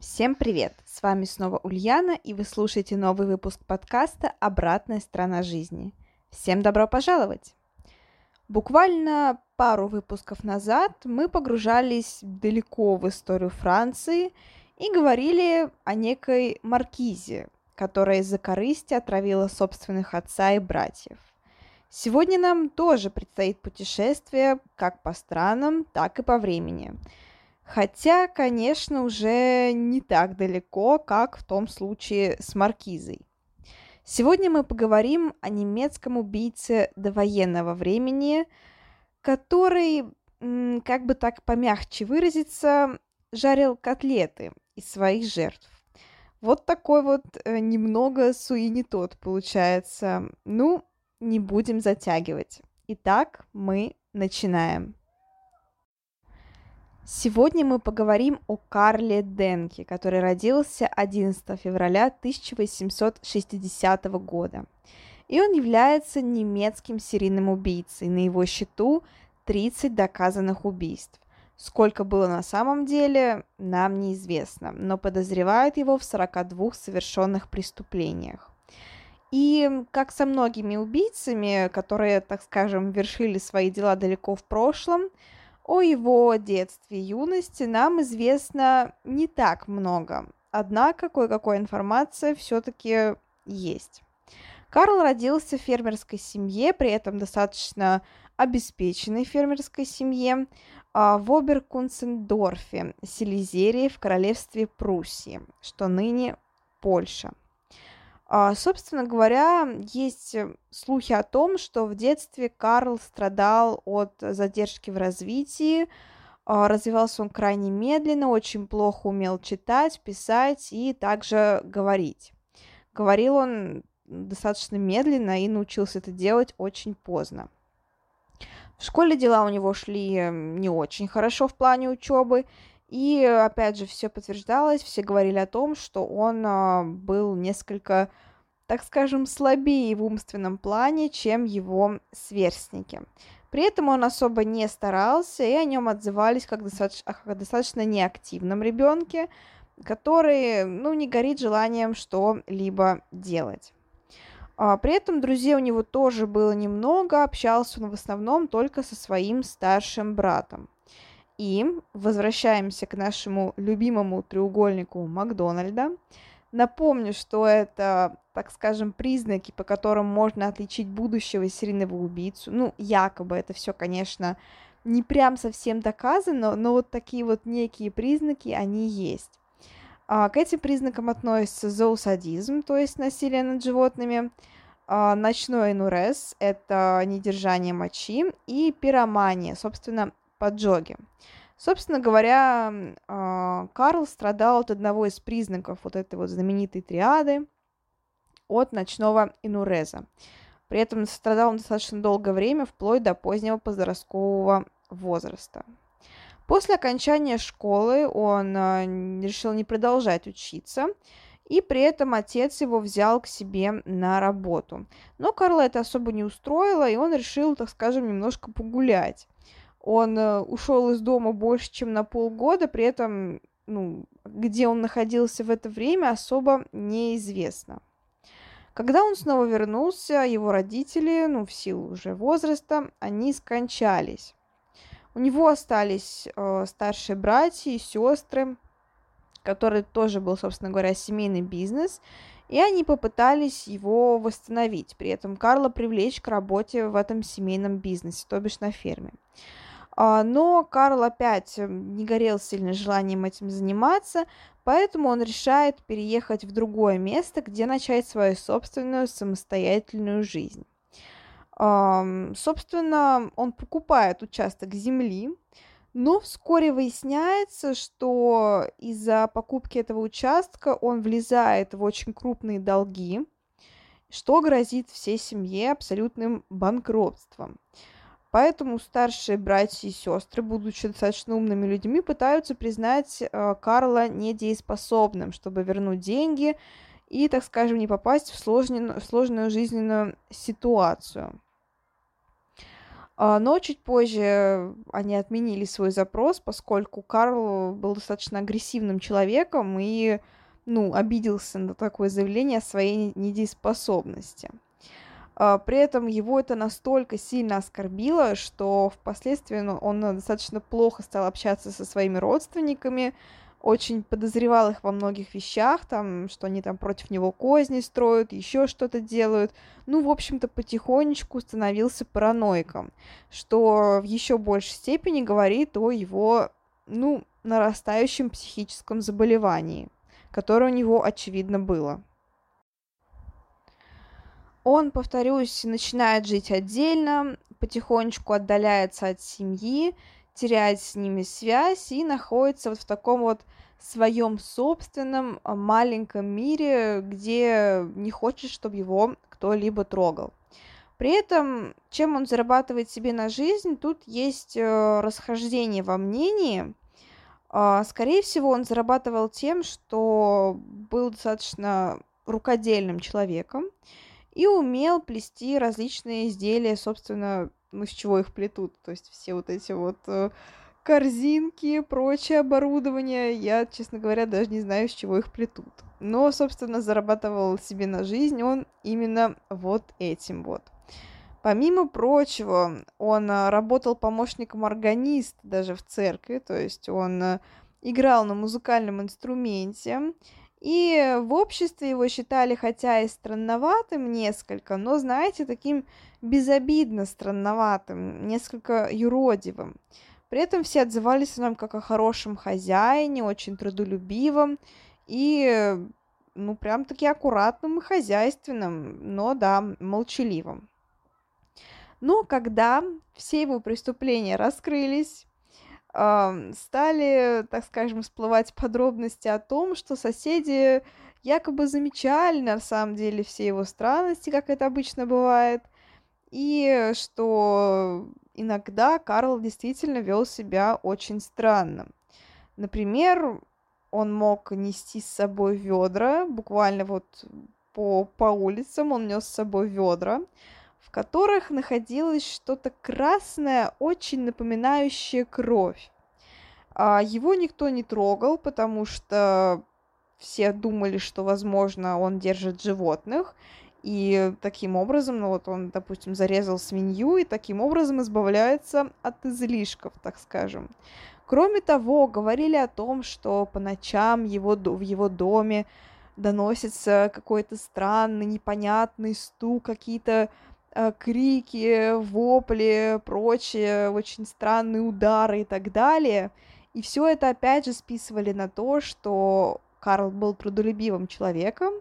Всем привет! С вами снова Ульяна, и вы слушаете новый выпуск подкаста «Обратная сторона жизни». Всем добро пожаловать! Буквально пару выпусков назад мы погружались далеко в историю Франции и говорили о некой маркизе, которая из-за корысти отравила собственных отца и братьев. Сегодня нам тоже предстоит путешествие как по странам, так и по времени – Хотя, конечно, уже не так далеко, как в том случае с Маркизой. Сегодня мы поговорим о немецком убийце довоенного времени, который, как бы так помягче выразиться, жарил котлеты из своих жертв. Вот такой вот э, немного суинитот получается. Ну, не будем затягивать. Итак, мы начинаем. Сегодня мы поговорим о Карле Денке, который родился 11 февраля 1860 года. И он является немецким серийным убийцей. На его счету 30 доказанных убийств. Сколько было на самом деле, нам неизвестно, но подозревают его в 42 совершенных преступлениях. И как со многими убийцами, которые, так скажем, вершили свои дела далеко в прошлом, о его детстве и юности нам известно не так много, однако кое-какая информация все-таки есть. Карл родился в фермерской семье, при этом достаточно обеспеченной фермерской семье, а, в Оберкунцендорфе, Силезерии в королевстве Пруссии, что ныне Польша. А, собственно говоря, есть э, слухи о том, что в детстве Карл страдал от задержки в развитии, а, развивался он крайне медленно, очень плохо умел читать, писать и также говорить. Говорил он достаточно медленно и научился это делать очень поздно. В школе дела у него шли не очень хорошо в плане учебы, и, опять же, все подтверждалось, все говорили о том, что он а, был несколько, так скажем, слабее в умственном плане, чем его сверстники. При этом он особо не старался, и о нем отзывались как достаточно, как достаточно неактивном ребенке, который, ну, не горит желанием что-либо делать. А, при этом друзей у него тоже было немного, общался он в основном только со своим старшим братом. И возвращаемся к нашему любимому треугольнику Макдональда. Напомню, что это, так скажем, признаки, по которым можно отличить будущего серийного убийцу. Ну, якобы это все, конечно, не прям совсем доказано, но вот такие вот некие признаки, они есть. А, к этим признакам относится зоосадизм, то есть насилие над животными, а, ночной энурез – это недержание мочи, и пиромания, собственно, поджоги. Собственно говоря, а, Карл страдал от одного из признаков вот этой вот знаменитой триады, от ночного инуреза. При этом страдал он достаточно долгое время, вплоть до позднего подросткового возраста. После окончания школы он а, решил не продолжать учиться, и при этом отец его взял к себе на работу. Но Карла это особо не устроило, и он решил, так скажем, немножко погулять он э, ушел из дома больше, чем на полгода, при этом, ну, где он находился в это время, особо неизвестно. Когда он снова вернулся, его родители, ну, в силу уже возраста, они скончались. У него остались э, старшие братья и сестры, который тоже был, собственно говоря, семейный бизнес, и они попытались его восстановить, при этом Карла привлечь к работе в этом семейном бизнесе, то бишь на ферме. А, но Карл опять эм, не горел сильно желанием этим заниматься, поэтому он решает переехать в другое место, где начать свою собственную самостоятельную жизнь. Собственно, он покупает участок земли, Но вскоре выясняется, что из-за покупки этого участка он влезает в очень крупные долги, что грозит всей семье абсолютным банкротством. Поэтому старшие братья и сестры, будучи достаточно умными людьми, пытаются признать э, Карла недееспособным, чтобы вернуть деньги и, так скажем, не попасть в сложную, в сложную жизненную ситуацию. А, но чуть позже они отменили свой запрос, поскольку Карл был достаточно агрессивным человеком и ну, обиделся на такое заявление о своей недееспособности. А, при этом его это настолько сильно оскорбило, что впоследствии ну, он достаточно плохо стал общаться со своими родственниками, очень подозревал их во многих вещах, там, что они там против него козни строят, еще что-то делают. Ну, в общем-то, потихонечку становился параноиком, что в еще большей степени говорит о его, ну, нарастающем психическом заболевании, которое у него, очевидно, было. Он, повторюсь, начинает жить отдельно, потихонечку отдаляется от семьи, теряет с ними связь и находится вот в таком вот своем собственном а, маленьком мире, где не хочет, чтобы его кто-либо трогал. При этом, чем он зарабатывает себе на жизнь, тут есть э, расхождение во мнении. Э, скорее всего, он зарабатывал тем, что был достаточно рукодельным человеком и умел плести различные изделия, собственно, ну, с чего их плетут. То есть все вот эти вот э, корзинки, прочее оборудование, я, честно говоря, даже не знаю, с чего их плетут. Но, собственно, зарабатывал себе на жизнь он именно вот этим вот. Помимо прочего, он э, работал помощником органиста даже в церкви, то есть он э, играл на музыкальном инструменте, и в обществе его считали, хотя и странноватым несколько, но, знаете, таким безобидно странноватым, несколько юродивым. При этом все отзывались о нем как о хорошем хозяине, очень трудолюбивом и, ну, прям-таки аккуратным и хозяйственным, но, да, молчаливым. Но когда все его преступления раскрылись, стали, так скажем, всплывать подробности о том, что соседи якобы замечали на самом деле все его странности, как это обычно бывает, и что иногда Карл действительно вел себя очень странно. Например, он мог нести с собой ведра, буквально вот по, по улицам он нес с собой ведра, в которых находилось что-то красное, очень напоминающее кровь. А его никто не трогал, потому что все думали, что, возможно, он держит животных, и таким образом, ну вот он, допустим, зарезал свинью, и таким образом избавляется от излишков, так скажем. Кроме того, говорили о том, что по ночам его, в его доме доносится какой-то странный, непонятный стук, какие-то крики, вопли, прочие очень странные удары и так далее. И все это опять же списывали на то, что Карл был трудолюбивым человеком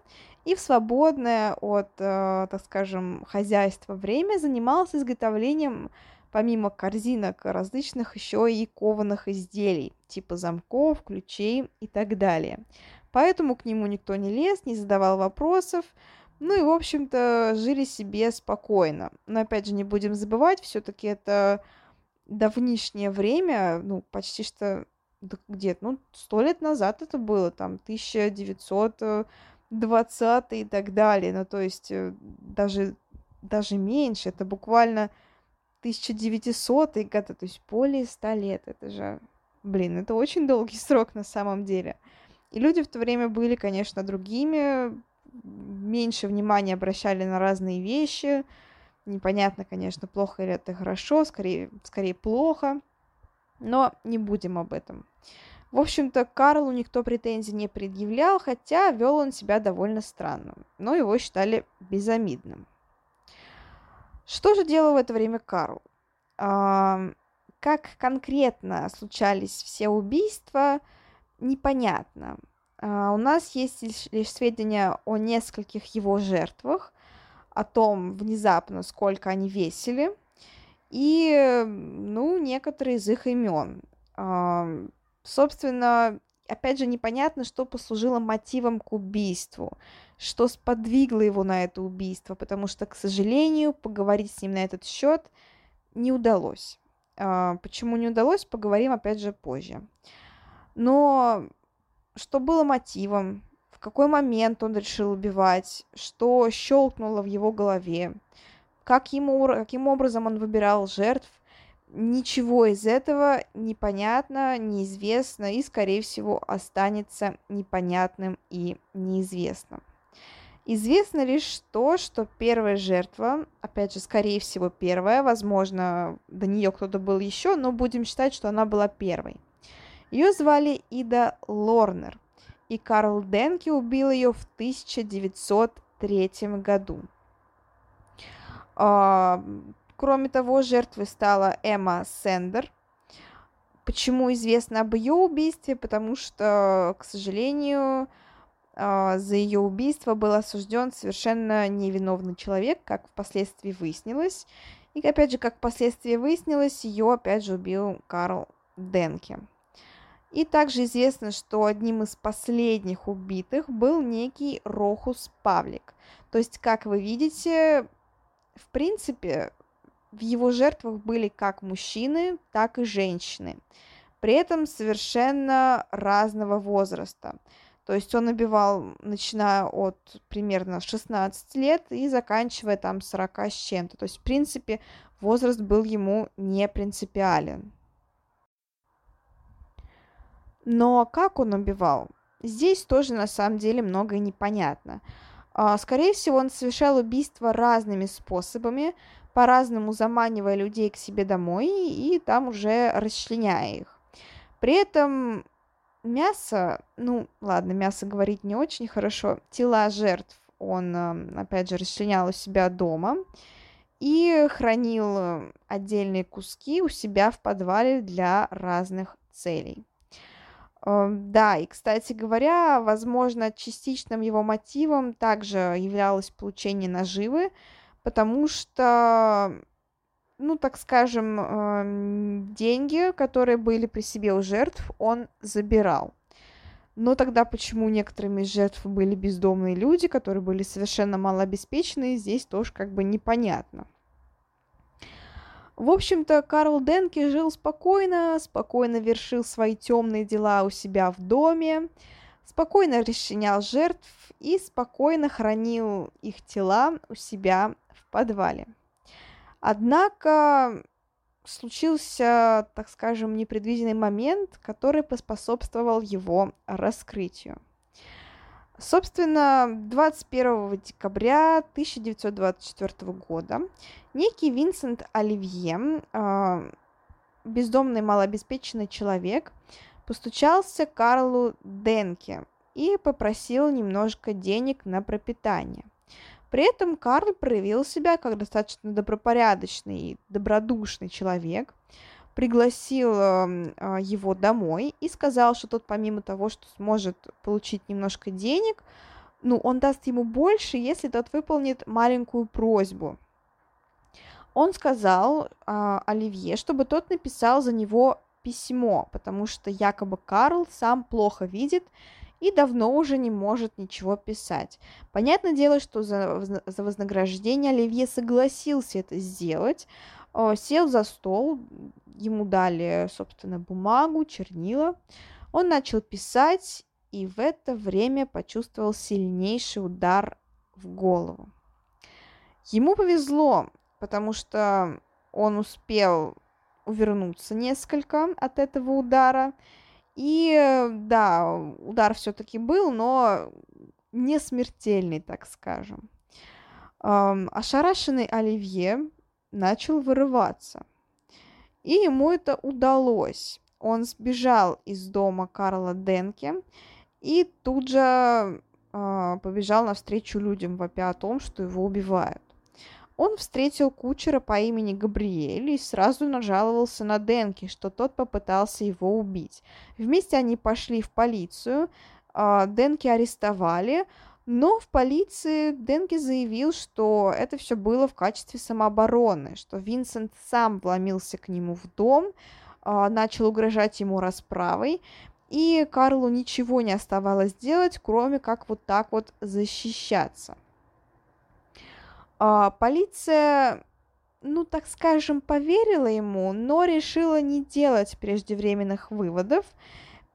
и в свободное от, э, так скажем, хозяйства время занимался изготовлением помимо корзинок различных еще и кованых изделий, типа замков, ключей и так далее. Поэтому к нему никто не лез, не задавал вопросов, ну и, в общем-то, жили себе спокойно. Но, опять же, не будем забывать, все-таки это давнишнее время, ну, почти что где-то, ну, сто лет назад это было, там, 1920 и так далее, ну, то есть э, даже, даже меньше, это буквально 1900 годы, то есть более 100 лет, это же, блин, это очень долгий срок на самом деле. И люди в то время были, конечно, другими, меньше внимания обращали на разные вещи. Непонятно, конечно, плохо или это хорошо, скорее, скорее плохо. Но не будем об этом. В общем-то, Карлу никто претензий не предъявлял, хотя вел он себя довольно странно, но его считали безобидным. Что же делал в это время Карл? А, как конкретно случались все убийства, непонятно. Uh, у нас есть лишь, сведения о нескольких его жертвах, о том внезапно, сколько они весили, и, ну, некоторые из их имен. Собственно, опять же, непонятно, что послужило мотивом к убийству, что сподвигло его на это убийство, потому что, к сожалению, поговорить с ним на этот счет не удалось. А, почему не удалось, поговорим опять же позже. Но что было мотивом, в какой момент он решил убивать, что щелкнуло в его голове, как ему, каким образом он выбирал жертв, ничего из этого непонятно, неизвестно и, скорее всего, останется непонятным и неизвестным. Известно лишь то, что первая жертва, опять же, скорее всего, первая, возможно, до нее кто-то был еще, но будем считать, что она была первой. Ее звали Ида Лорнер, и Карл Денке убил ее в 1903 году. А, Кроме того, жертвой стала Эмма Сендер. Почему известно об ее убийстве? Потому что, к сожалению, а, за ее убийство был осужден совершенно невиновный человек, как впоследствии выяснилось. И опять же, как впоследствии выяснилось, ее опять же убил Карл Денке. И также известно, что одним из последних убитых был некий Рохус Павлик. То есть, как вы видите, в принципе, в его жертвах были как мужчины, так и женщины, при этом совершенно разного возраста. То есть он убивал, начиная от примерно 16 лет и заканчивая там 40 с чем-то. То есть, в принципе, возраст был ему не принципиален. Но как он убивал? Здесь тоже на самом деле многое непонятно. А, скорее всего, он совершал убийства разными способами, по-разному заманивая людей к себе домой и там уже расчленяя их. При этом мясо, ну ладно, мясо говорить не очень хорошо, тела жертв он, эм, опять же, расчленял у себя дома и хранил отдельные куски у себя в подвале для разных целей. Эм, да, и, кстати говоря, возможно, частичным его мотивом также являлось получение наживы, потому что, ну, так скажем, эм, деньги, которые были при себе у жертв, он забирал. Но тогда почему некоторыми из жертв были бездомные люди, которые были совершенно малообеспечены, здесь тоже как бы непонятно. В общем-то, Карл Денки жил спокойно, спокойно вершил свои темные дела у себя в доме, спокойно расчленял жертв и спокойно хранил их тела у себя подвале. Однако случился, так скажем, непредвиденный момент, который поспособствовал его раскрытию. Собственно, 21 декабря 1924 года некий Винсент Оливье, а, бездомный малообеспеченный человек, постучался к Карлу Денке и попросил немножко денег на пропитание – при этом Карл проявил себя как достаточно добропорядочный и добродушный человек, пригласил э, его домой и сказал, что тот помимо того, что сможет получить немножко денег, ну, он даст ему больше, если тот выполнит маленькую просьбу. Он сказал э, Оливье, чтобы тот написал за него письмо, потому что якобы Карл сам плохо видит и давно уже не может ничего писать. Понятное дело, что за, за вознаграждение Оливье согласился это сделать, сел за стол, ему дали, собственно, бумагу, чернила, он начал писать, и в это время почувствовал сильнейший удар в голову. Ему повезло, потому что он успел увернуться несколько от этого удара, и да, удар все-таки был, но не смертельный, так скажем. Эм, ошарашенный Оливье начал вырываться. И ему это удалось. Он сбежал из дома Карла Денке и тут же э, побежал навстречу людям, вопя о том, что его убивают. Он встретил кучера по имени Габриэль и сразу нажаловался на Денки, что тот попытался его убить. Вместе они пошли в полицию, а, Денки арестовали, но в полиции Денки заявил, что это все было в качестве самообороны, что Винсент сам вломился к нему в дом, а, начал угрожать ему расправой, и Карлу ничего не оставалось делать, кроме как вот так вот защищаться. А, полиция, ну так скажем, поверила ему, но решила не делать преждевременных выводов,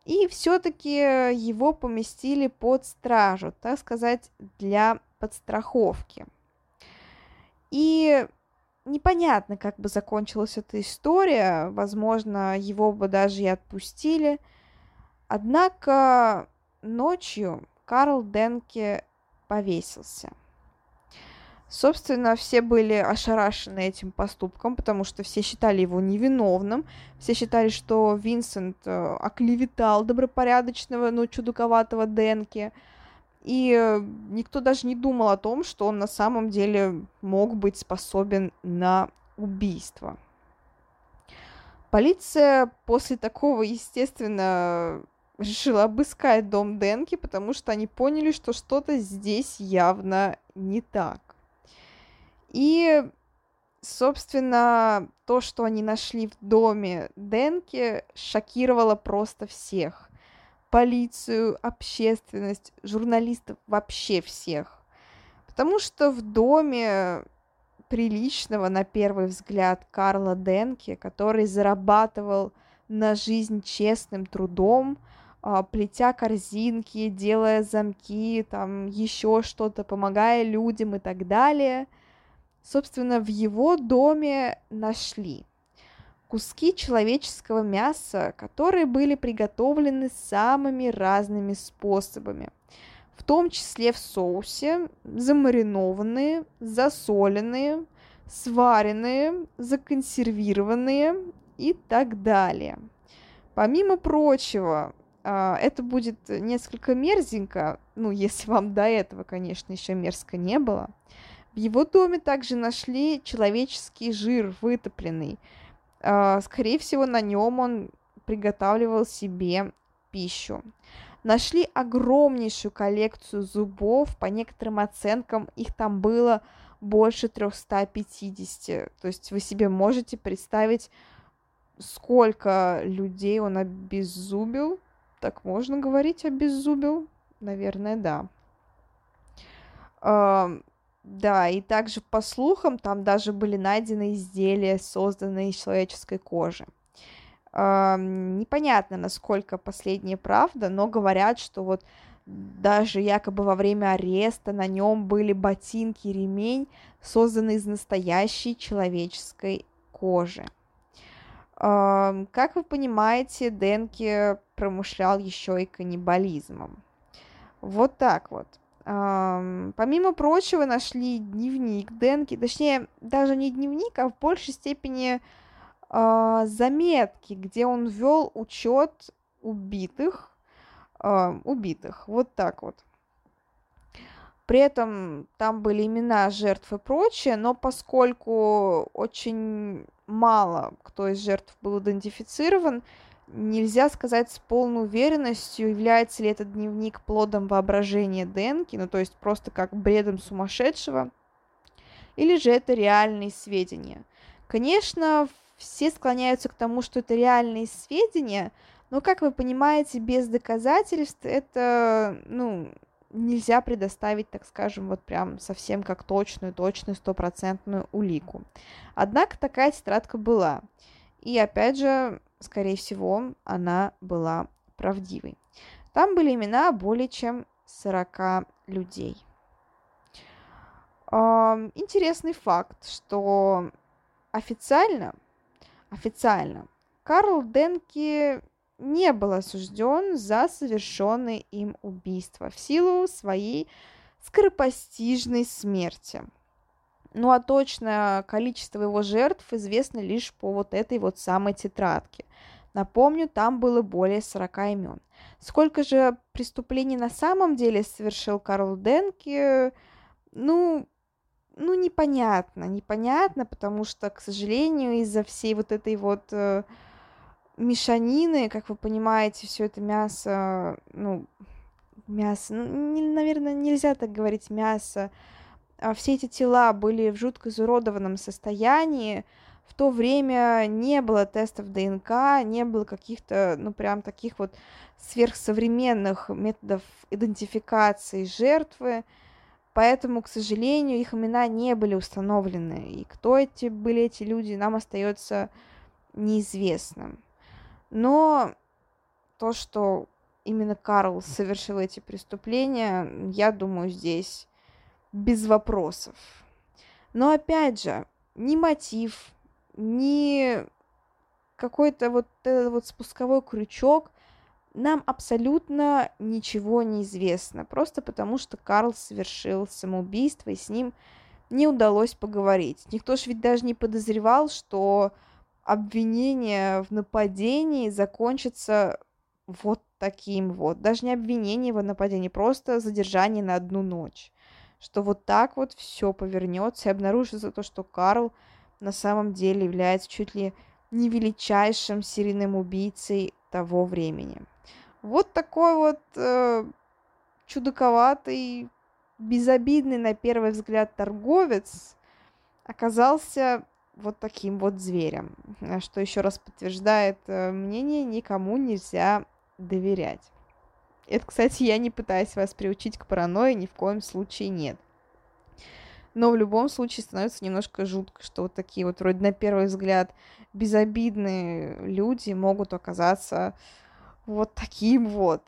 и все-таки его поместили под стражу, так сказать, для подстраховки. И непонятно, как бы закончилась эта история. Возможно, его бы даже и отпустили. Однако ночью Карл Денке повесился. Собственно, все были ошарашены этим поступком, потому что все считали его невиновным, все считали, что Винсент э, оклеветал добропорядочного, но чудаковатого Денки, и э, никто даже не думал о том, что он на самом деле мог быть способен на убийство. Полиция после такого, естественно, решила обыскать дом Денки, потому что они поняли, что что-то здесь явно не так. И, собственно, то, что они нашли в доме Денки, шокировало просто всех полицию, общественность, журналистов, вообще всех. Потому что в доме приличного, на первый взгляд, Карла Денке, который зарабатывал на жизнь честным трудом, а, плетя корзинки, делая замки, там еще что-то, помогая людям и так далее. Собственно, в его доме нашли куски человеческого мяса, которые были приготовлены самыми разными способами, в том числе в соусе, замаринованные, засоленные, сваренные, законсервированные и так далее. Помимо прочего, а, это будет несколько мерзенько, ну, если вам до этого, конечно, еще мерзко не было. В его доме также нашли человеческий жир вытопленный, а, скорее всего, на нем он приготавливал себе пищу. Нашли огромнейшую коллекцию зубов, по некоторым оценкам их там было больше 350. То есть вы себе можете представить, сколько людей он обеззубил. Так можно говорить обеззубил? Наверное, да. Да, и также по слухам там даже были найдены изделия, созданные из человеческой кожи. Э, непонятно, насколько последняя правда, но говорят, что вот даже якобы во время ареста на нем были ботинки ремень, созданные из настоящей человеческой кожи. Э, как вы понимаете, Денки промышлял еще и каннибализмом. Вот так вот. Помимо прочего, нашли дневник Денки, точнее, даже не дневник, а в большей степени э, заметки, где он вел учет убитых, убитых, вот так вот. При этом там были имена жертв и прочее, но поскольку очень мало кто из жертв был идентифицирован, нельзя сказать с полной уверенностью, является ли этот дневник плодом воображения Денки, ну то есть просто как бредом сумасшедшего, или же это реальные сведения. Конечно, все склоняются к тому, что это реальные сведения, но, как вы понимаете, без доказательств это, ну, нельзя предоставить, так скажем, вот прям совсем как точную, точную, стопроцентную улику. Однако такая тетрадка была. И опять же, скорее всего, она была правдивой. Там были имена более чем 40 людей. Интересный факт, что официально, официально Карл Денки не был осужден за совершенное им убийство в силу своей скоропостижной смерти. Ну а точное количество его жертв известно лишь по вот этой вот самой тетрадке. Напомню, там было более 40 имен. Сколько же преступлений на самом деле совершил Карл Денки, ну, ну, непонятно, непонятно, потому что, к сожалению, из-за всей вот этой вот э, мешанины, как вы понимаете, все это мясо, ну, мясо, ну, не, наверное, нельзя так говорить мясо, все эти тела были в жутко изуродованном состоянии, в то время не было тестов ДНК, не было каких-то, ну, прям таких вот сверхсовременных методов идентификации жертвы, поэтому, к сожалению, их имена не были установлены, и кто эти были эти люди, нам остается неизвестным. Но то, что именно Карл совершил эти преступления, я думаю, здесь без вопросов. Но опять же, ни мотив, ни какой-то вот этот вот спусковой крючок нам абсолютно ничего не известно. Просто потому, что Карл совершил самоубийство, и с ним не удалось поговорить. Никто же ведь даже не подозревал, что обвинение в нападении закончится вот таким вот. Даже не обвинение в нападении, просто задержание на одну ночь. Что вот так вот все повернется и обнаружится то, что Карл на самом деле является чуть ли не величайшим серийным убийцей того времени. Вот такой вот э, чудаковатый, безобидный на первый взгляд торговец оказался вот таким вот зверем, что еще раз подтверждает э, мнение, никому нельзя доверять. Это, кстати, я не пытаюсь вас приучить к паранойи, ни в коем случае нет. Но в любом случае становится немножко жутко, что вот такие вот вроде на первый взгляд безобидные люди могут оказаться вот таким вот.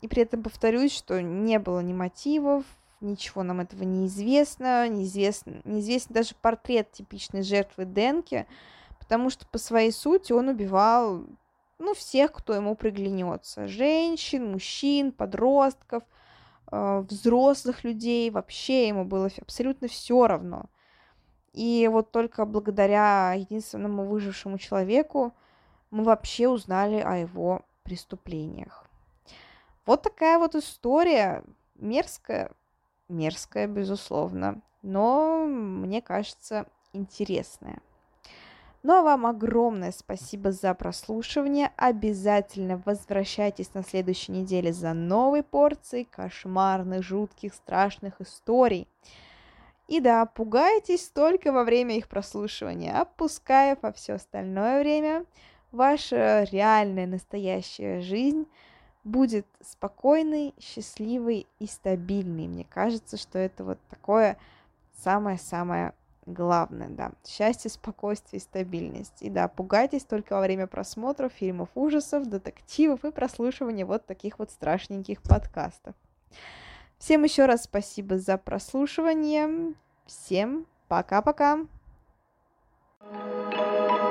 И при этом повторюсь, что не было ни мотивов, ничего нам этого не известно, неизвестно, неизвестен даже портрет типичной жертвы Денки, потому что по своей сути он убивал ну, всех, кто ему приглянется. Женщин, мужчин, подростков, э, взрослых людей. Вообще ему было абсолютно все равно. И вот только благодаря единственному выжившему человеку мы вообще узнали о его преступлениях. Вот такая вот история. Мерзкая. Мерзкая, безусловно. Но, мне кажется, интересная. Ну а вам огромное спасибо за прослушивание. Обязательно возвращайтесь на следующей неделе за новой порцией кошмарных, жутких, страшных историй. И да, пугайтесь только во время их прослушивания, опуская во все остальное время ваша реальная настоящая жизнь будет спокойной, счастливой и стабильной. Мне кажется, что это вот такое самое-самое главное, да. Счастье, спокойствие и стабильность. И да, пугайтесь только во время просмотра фильмов ужасов, детективов и прослушивания вот таких вот страшненьких подкастов. Всем еще раз спасибо за прослушивание. Всем пока-пока. thank you